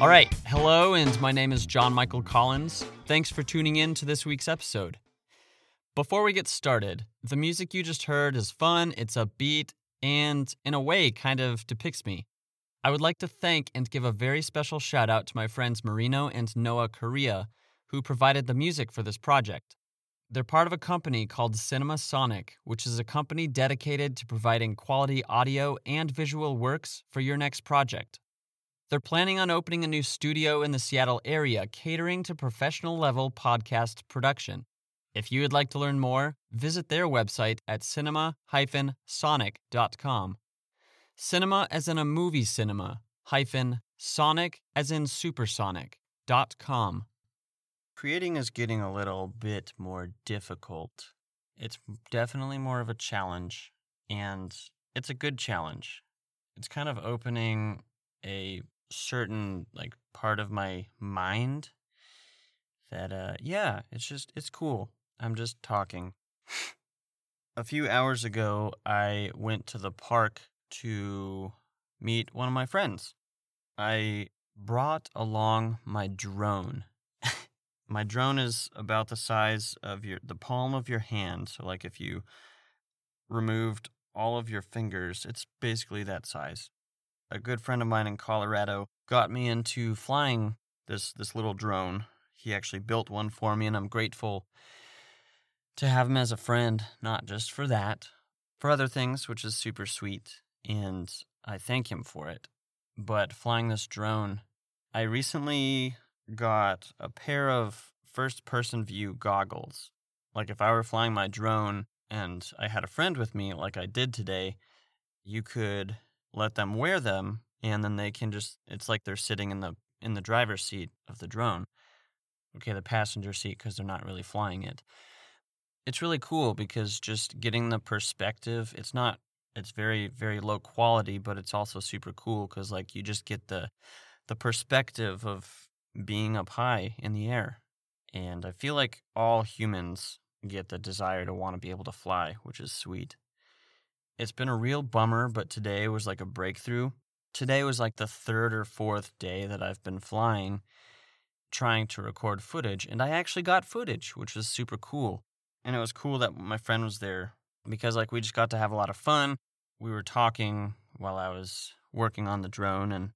All right. Hello, and my name is John Michael Collins. Thanks for tuning in to this week's episode. Before we get started, the music you just heard is fun, it's upbeat, and in a way kind of depicts me. I would like to thank and give a very special shout out to my friends Marino and Noah Correa, who provided the music for this project. They're part of a company called Cinema Sonic, which is a company dedicated to providing quality audio and visual works for your next project. They're planning on opening a new studio in the Seattle area catering to professional level podcast production. If you would like to learn more, visit their website at cinema sonic.com. Cinema as in a movie cinema, hyphen sonic as in supersonic.com. Creating is getting a little bit more difficult. It's definitely more of a challenge, and it's a good challenge. It's kind of opening a certain like part of my mind that uh yeah, it's just it's cool. I'm just talking. a few hours ago, I went to the park to meet one of my friends. I brought along my drone. my drone is about the size of your the palm of your hand, so like if you removed all of your fingers, it's basically that size. A good friend of mine in Colorado got me into flying this this little drone. He actually built one for me and I'm grateful to have him as a friend, not just for that, for other things, which is super sweet, and I thank him for it. But flying this drone, I recently got a pair of first person view goggles. Like if I were flying my drone and I had a friend with me, like I did today, you could let them wear them and then they can just it's like they're sitting in the in the driver's seat of the drone okay the passenger seat because they're not really flying it it's really cool because just getting the perspective, it's not it's very very low quality, but it's also super cool cuz like you just get the the perspective of being up high in the air. And I feel like all humans get the desire to want to be able to fly, which is sweet. It's been a real bummer, but today was like a breakthrough. Today was like the third or fourth day that I've been flying trying to record footage, and I actually got footage, which was super cool and it was cool that my friend was there because like we just got to have a lot of fun. We were talking while I was working on the drone and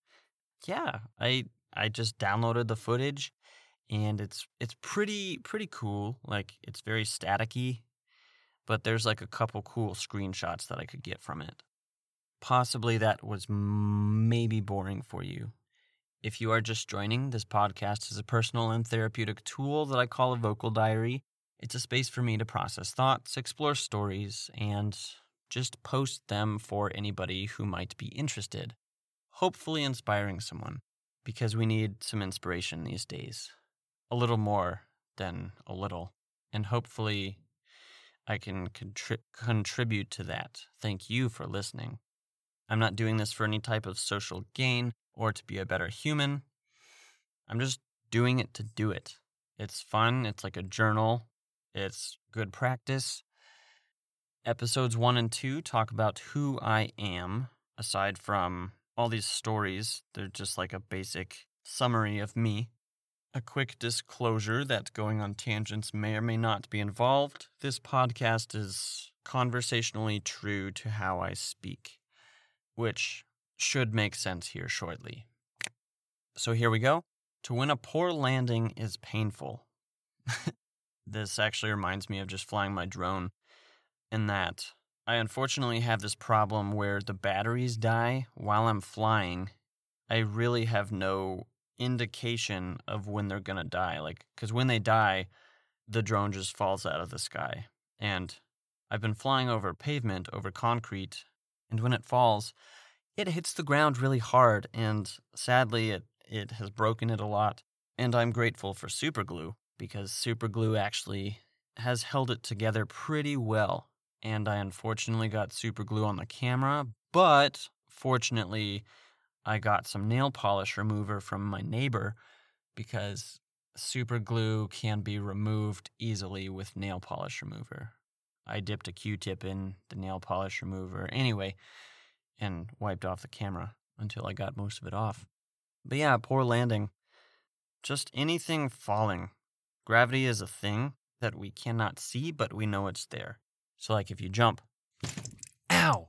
yeah, I I just downloaded the footage and it's it's pretty pretty cool. Like it's very staticky, but there's like a couple cool screenshots that I could get from it. Possibly that was maybe boring for you. If you are just joining, this podcast is a personal and therapeutic tool that I call a vocal diary it's a space for me to process thoughts, explore stories, and just post them for anybody who might be interested. Hopefully, inspiring someone, because we need some inspiration these days. A little more than a little. And hopefully, I can contri- contribute to that. Thank you for listening. I'm not doing this for any type of social gain or to be a better human. I'm just doing it to do it. It's fun. It's like a journal. It's good practice. Episodes one and two talk about who I am, aside from all these stories. They're just like a basic summary of me. A quick disclosure that going on tangents may or may not be involved. This podcast is conversationally true to how I speak, which should make sense here shortly. So here we go. To win a poor landing is painful. This actually reminds me of just flying my drone, in that I unfortunately have this problem where the batteries die while I'm flying. I really have no indication of when they're going to die. Like, because when they die, the drone just falls out of the sky. And I've been flying over pavement, over concrete, and when it falls, it hits the ground really hard. And sadly, it, it has broken it a lot. And I'm grateful for super glue because super glue actually has held it together pretty well. And I unfortunately got super glue on the camera, but fortunately, I got some nail polish remover from my neighbor because super glue can be removed easily with nail polish remover. I dipped a Q tip in the nail polish remover anyway and wiped off the camera until I got most of it off. But yeah, poor landing. Just anything falling. Gravity is a thing that we cannot see, but we know it's there. So, like if you jump, ow!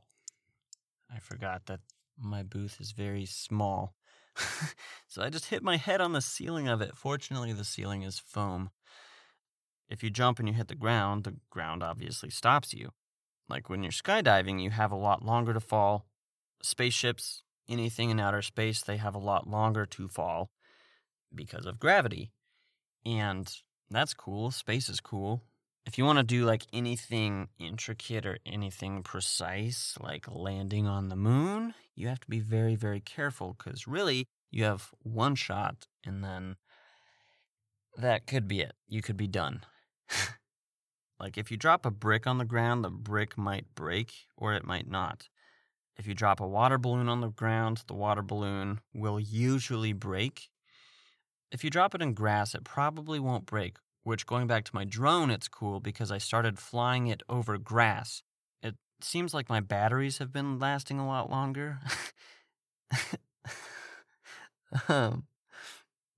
I forgot that my booth is very small. so I just hit my head on the ceiling of it. Fortunately, the ceiling is foam. If you jump and you hit the ground, the ground obviously stops you. Like when you're skydiving, you have a lot longer to fall. Spaceships, anything in outer space, they have a lot longer to fall because of gravity. And that's cool. Space is cool. If you want to do like anything intricate or anything precise, like landing on the moon, you have to be very, very careful because really you have one shot and then that could be it. You could be done. like if you drop a brick on the ground, the brick might break or it might not. If you drop a water balloon on the ground, the water balloon will usually break. If you drop it in grass, it probably won't break, which going back to my drone, it's cool because I started flying it over grass. It seems like my batteries have been lasting a lot longer. um,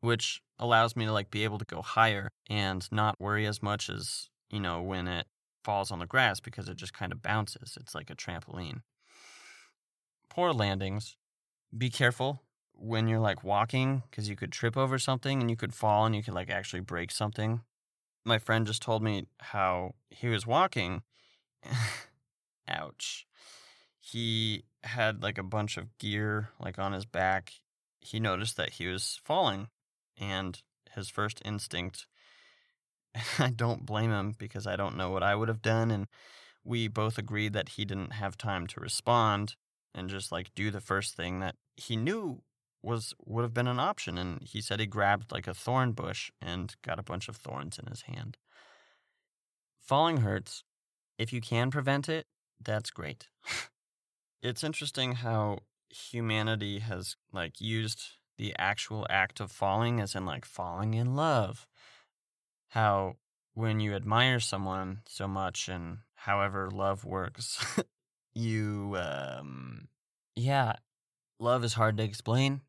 which allows me to like be able to go higher and not worry as much as, you know, when it falls on the grass because it just kind of bounces. It's like a trampoline. Poor landings. Be careful when you're like walking because you could trip over something and you could fall and you could like actually break something. My friend just told me how he was walking. Ouch. He had like a bunch of gear like on his back. He noticed that he was falling and his first instinct I don't blame him because I don't know what I would have done and we both agreed that he didn't have time to respond and just like do the first thing that he knew was would have been an option and he said he grabbed like a thorn bush and got a bunch of thorns in his hand. Falling hurts. If you can prevent it, that's great. it's interesting how humanity has like used the actual act of falling as in like falling in love. How when you admire someone so much and however love works, you um yeah love is hard to explain.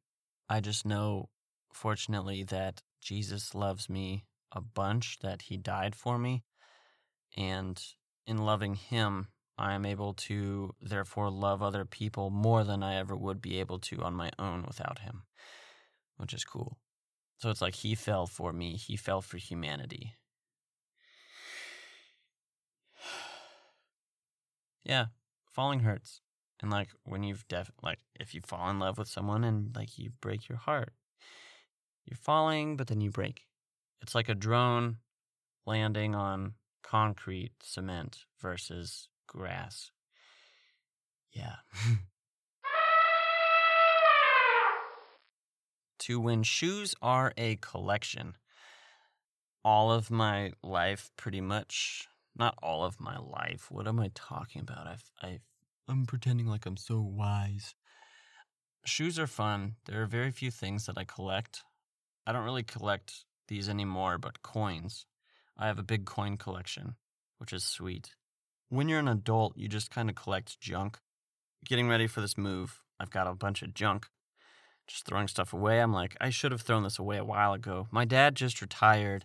I just know fortunately that jesus loves me a bunch that he died for me and in loving him i am able to therefore love other people more than i ever would be able to on my own without him which is cool. So it's like he fell for me he fell for humanity. Yeah falling hurts. And like when you've def like if you fall in love with someone and like you break your heart. You're falling, but then you break. It's like a drone landing on concrete cement versus grass. Yeah. to when shoes are a collection. All of my life, pretty much, not all of my life. What am I talking about? I've, I've, I'm pretending like I'm so wise. Shoes are fun. There are very few things that I collect. I don't really collect these anymore, but coins. I have a big coin collection, which is sweet. When you're an adult, you just kind of collect junk. Getting ready for this move, I've got a bunch of junk. Just throwing stuff away. I'm like, I should have thrown this away a while ago. My dad just retired,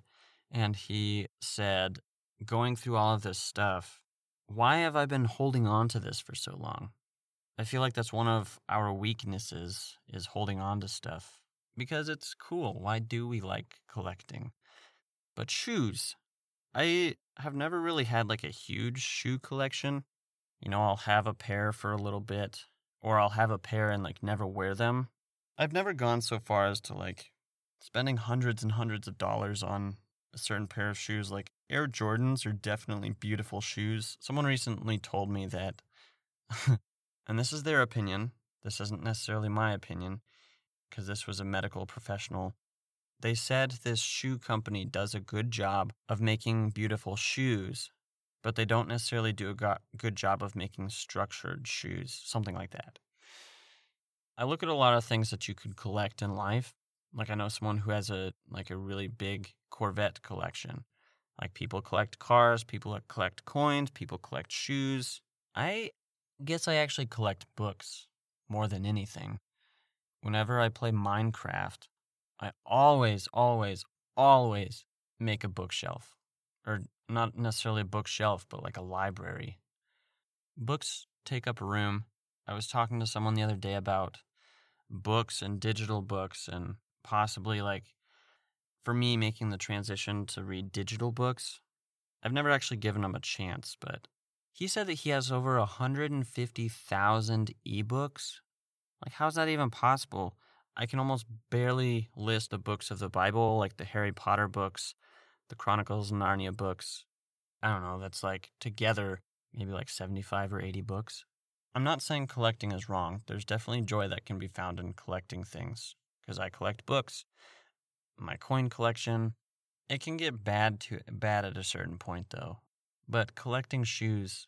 and he said, going through all of this stuff, why have I been holding on to this for so long? I feel like that's one of our weaknesses is holding on to stuff because it's cool. Why do we like collecting? But shoes, I have never really had like a huge shoe collection. You know, I'll have a pair for a little bit or I'll have a pair and like never wear them. I've never gone so far as to like spending hundreds and hundreds of dollars on a certain pair of shoes. Like Air Jordans are definitely beautiful shoes. Someone recently told me that, and this is their opinion. This isn't necessarily my opinion, because this was a medical professional. They said this shoe company does a good job of making beautiful shoes, but they don't necessarily do a go- good job of making structured shoes, something like that. I look at a lot of things that you could collect in life. Like I know someone who has a like a really big Corvette collection. Like people collect cars, people collect coins, people collect shoes. I guess I actually collect books more than anything, whenever I play Minecraft, I always, always, always make a bookshelf. Or not necessarily a bookshelf, but like a library. Books take up room. I was talking to someone the other day about books and digital books and possibly like for me making the transition to read digital books. I've never actually given them a chance, but he said that he has over 150,000 ebooks. Like, how's that even possible? I can almost barely list the books of the Bible, like the Harry Potter books, the Chronicles of Narnia books. I don't know, that's like together maybe like 75 or 80 books. I'm not saying collecting is wrong. There's definitely joy that can be found in collecting things because I collect books. My coin collection, it can get bad to bad at a certain point though. But collecting shoes,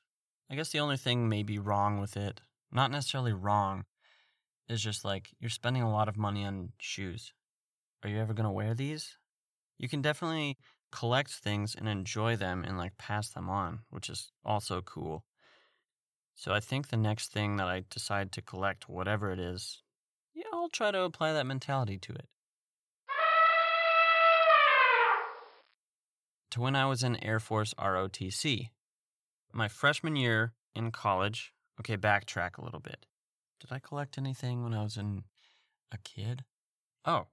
I guess the only thing maybe wrong with it, not necessarily wrong, is just like you're spending a lot of money on shoes. Are you ever going to wear these? You can definitely collect things and enjoy them and like pass them on, which is also cool. So I think the next thing that I decide to collect, whatever it is, yeah, I'll try to apply that mentality to it. To when I was in Air Force ROTC. My freshman year in college, okay, backtrack a little bit. Did I collect anything when I was in a kid? Oh,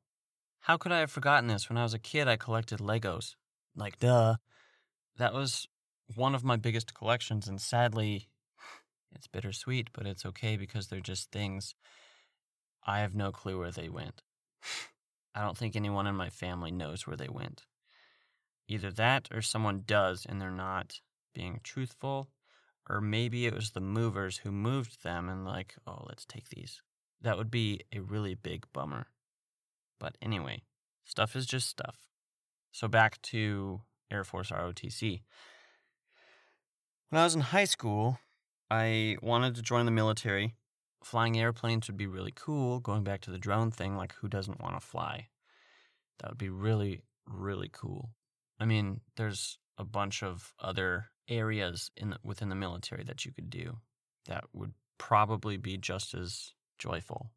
how could I have forgotten this? When I was a kid, I collected Legos. Like, duh. That was one of my biggest collections, and sadly, it's bittersweet, but it's okay because they're just things. I have no clue where they went. I don't think anyone in my family knows where they went. Either that or someone does and they're not being truthful, or maybe it was the movers who moved them and, like, oh, let's take these. That would be a really big bummer. But anyway, stuff is just stuff. So back to Air Force ROTC. When I was in high school, I wanted to join the military. Flying airplanes would be really cool. Going back to the drone thing, like who doesn't want to fly? That would be really, really cool. I mean, there's a bunch of other areas in the, within the military that you could do that would probably be just as joyful.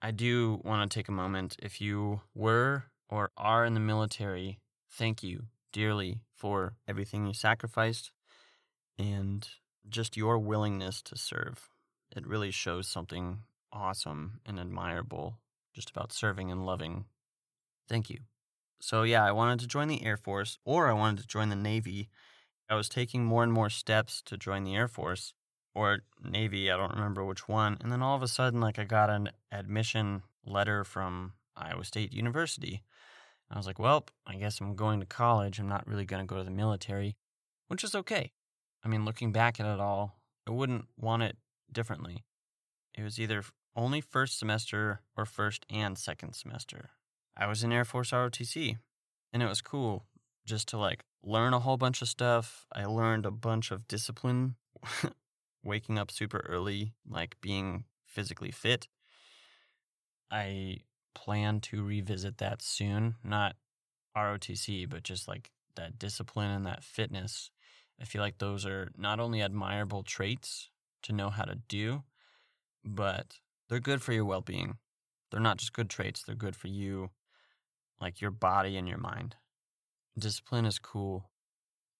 I do want to take a moment. If you were or are in the military, thank you dearly for everything you sacrificed and just your willingness to serve. It really shows something awesome and admirable just about serving and loving. Thank you. So, yeah, I wanted to join the Air Force or I wanted to join the Navy. I was taking more and more steps to join the Air Force or Navy, I don't remember which one. And then all of a sudden, like, I got an admission letter from Iowa State University. I was like, well, I guess I'm going to college. I'm not really going to go to the military, which is okay. I mean, looking back at it all, I wouldn't want it differently. It was either only first semester or first and second semester. I was in Air Force ROTC, and it was cool just to like learn a whole bunch of stuff. I learned a bunch of discipline, waking up super early, like being physically fit. I plan to revisit that soon. Not ROTC, but just like that discipline and that fitness. I feel like those are not only admirable traits to know how to do, but they're good for your well being. They're not just good traits, they're good for you, like your body and your mind. Discipline is cool.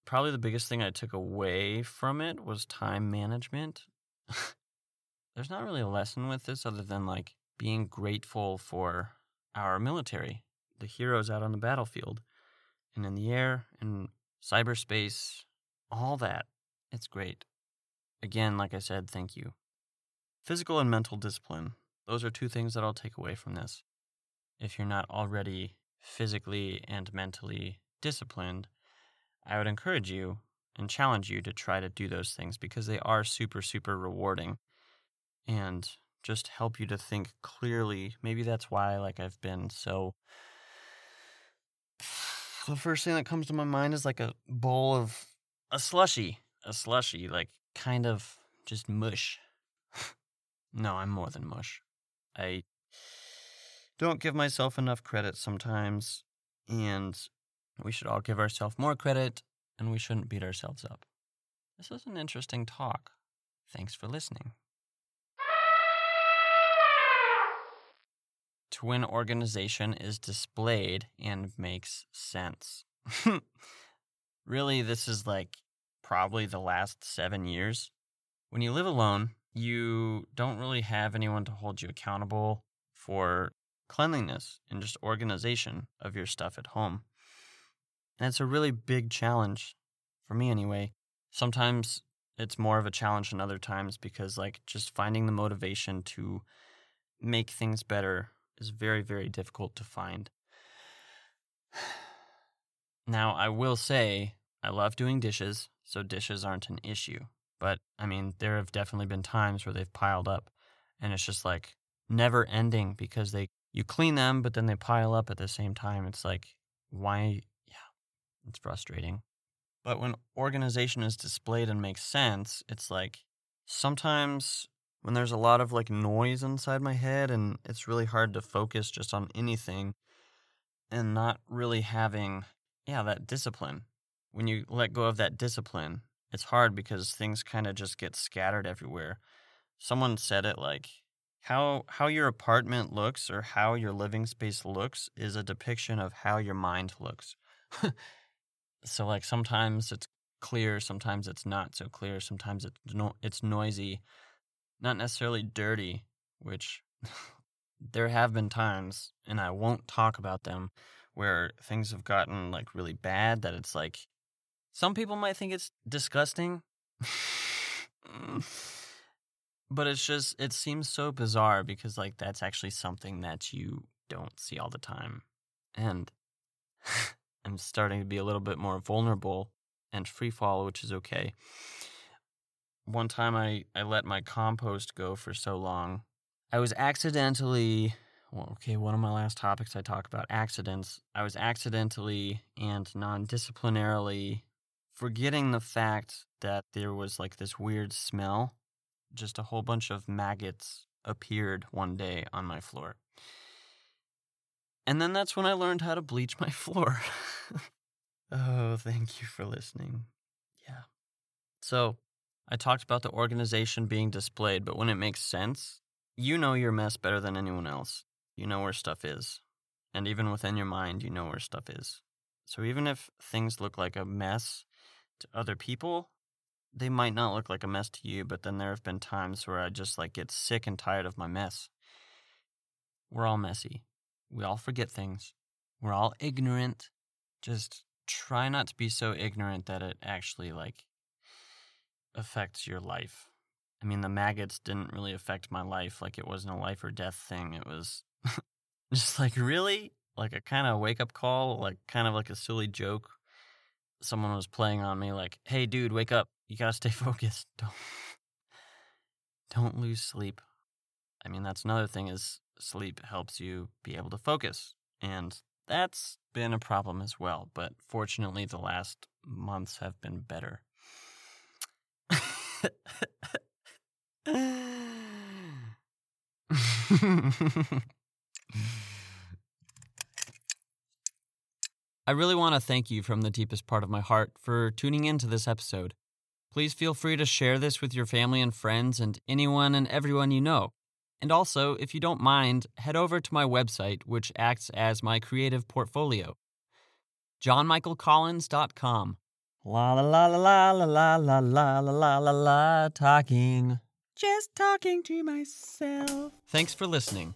Probably the biggest thing I took away from it was time management. There's not really a lesson with this other than like being grateful for our military, the heroes out on the battlefield and in the air and cyberspace, all that. It's great. Again, like I said, thank you. Physical and mental discipline. Those are two things that I'll take away from this. If you're not already physically and mentally disciplined, I would encourage you and challenge you to try to do those things because they are super, super rewarding. And just help you to think clearly. Maybe that's why like I've been so the first thing that comes to my mind is like a bowl of a slushy, a slushy, like kind of just mush. no, I'm more than mush. I don't give myself enough credit sometimes, and we should all give ourselves more credit, and we shouldn't beat ourselves up. This was an interesting talk. Thanks for listening. to when organization is displayed and makes sense. really, this is like probably the last seven years. When you live alone, you don't really have anyone to hold you accountable for cleanliness and just organization of your stuff at home. And it's a really big challenge for me anyway. Sometimes it's more of a challenge than other times because like just finding the motivation to make things better is very very difficult to find. Now, I will say I love doing dishes, so dishes aren't an issue. But I mean, there have definitely been times where they've piled up and it's just like never ending because they you clean them but then they pile up at the same time. It's like why yeah, it's frustrating. But when organization is displayed and makes sense, it's like sometimes when there's a lot of like noise inside my head and it's really hard to focus just on anything and not really having yeah, that discipline. When you let go of that discipline, it's hard because things kind of just get scattered everywhere. Someone said it like how how your apartment looks or how your living space looks is a depiction of how your mind looks. so like sometimes it's clear, sometimes it's not so clear, sometimes it's no, it's noisy, not necessarily dirty, which there have been times and I won't talk about them where things have gotten like really bad that it's like some people might think it's disgusting. Mm. But it's just it seems so bizarre because like that's actually something that you don't see all the time. And I'm starting to be a little bit more vulnerable and free fall, which is okay. One time I, I let my compost go for so long. I was accidentally well, okay, one of my last topics I talk about accidents. I was accidentally and non disciplinarily forgetting the fact that there was like this weird smell. Just a whole bunch of maggots appeared one day on my floor. And then that's when I learned how to bleach my floor. oh, thank you for listening. Yeah. So, I talked about the organization being displayed, but when it makes sense, you know your mess better than anyone else. You know where stuff is. And even within your mind, you know where stuff is. So even if things look like a mess to other people, they might not look like a mess to you, but then there have been times where I just like get sick and tired of my mess. We're all messy. We all forget things. We're all ignorant. Just try not to be so ignorant that it actually like affects your life. I mean, the maggots didn't really affect my life like it wasn't a life or death thing. It was just like, really? Like a kind of wake up call, like kind of like a silly joke. Someone was playing on me, like, hey, dude, wake up. You gotta stay focused. Don't, don't lose sleep. I mean, that's another thing is sleep helps you be able to focus. And that's been a problem as well. But fortunately, the last months have been better. I really want to thank you from the deepest part of my heart for tuning in to this episode. Please feel free to share this with your family and friends and anyone and everyone you know. And also, if you don't mind, head over to my website, which acts as my creative portfolio johnmichaelcollins.com. La la la la la la la la la la la la talking. Just talking to myself. Thanks for listening.